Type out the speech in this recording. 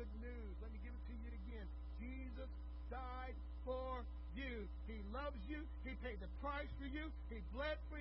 Good news. Let me give it to you again. Jesus died for you. He loves you. He paid the price for you. He bled for you.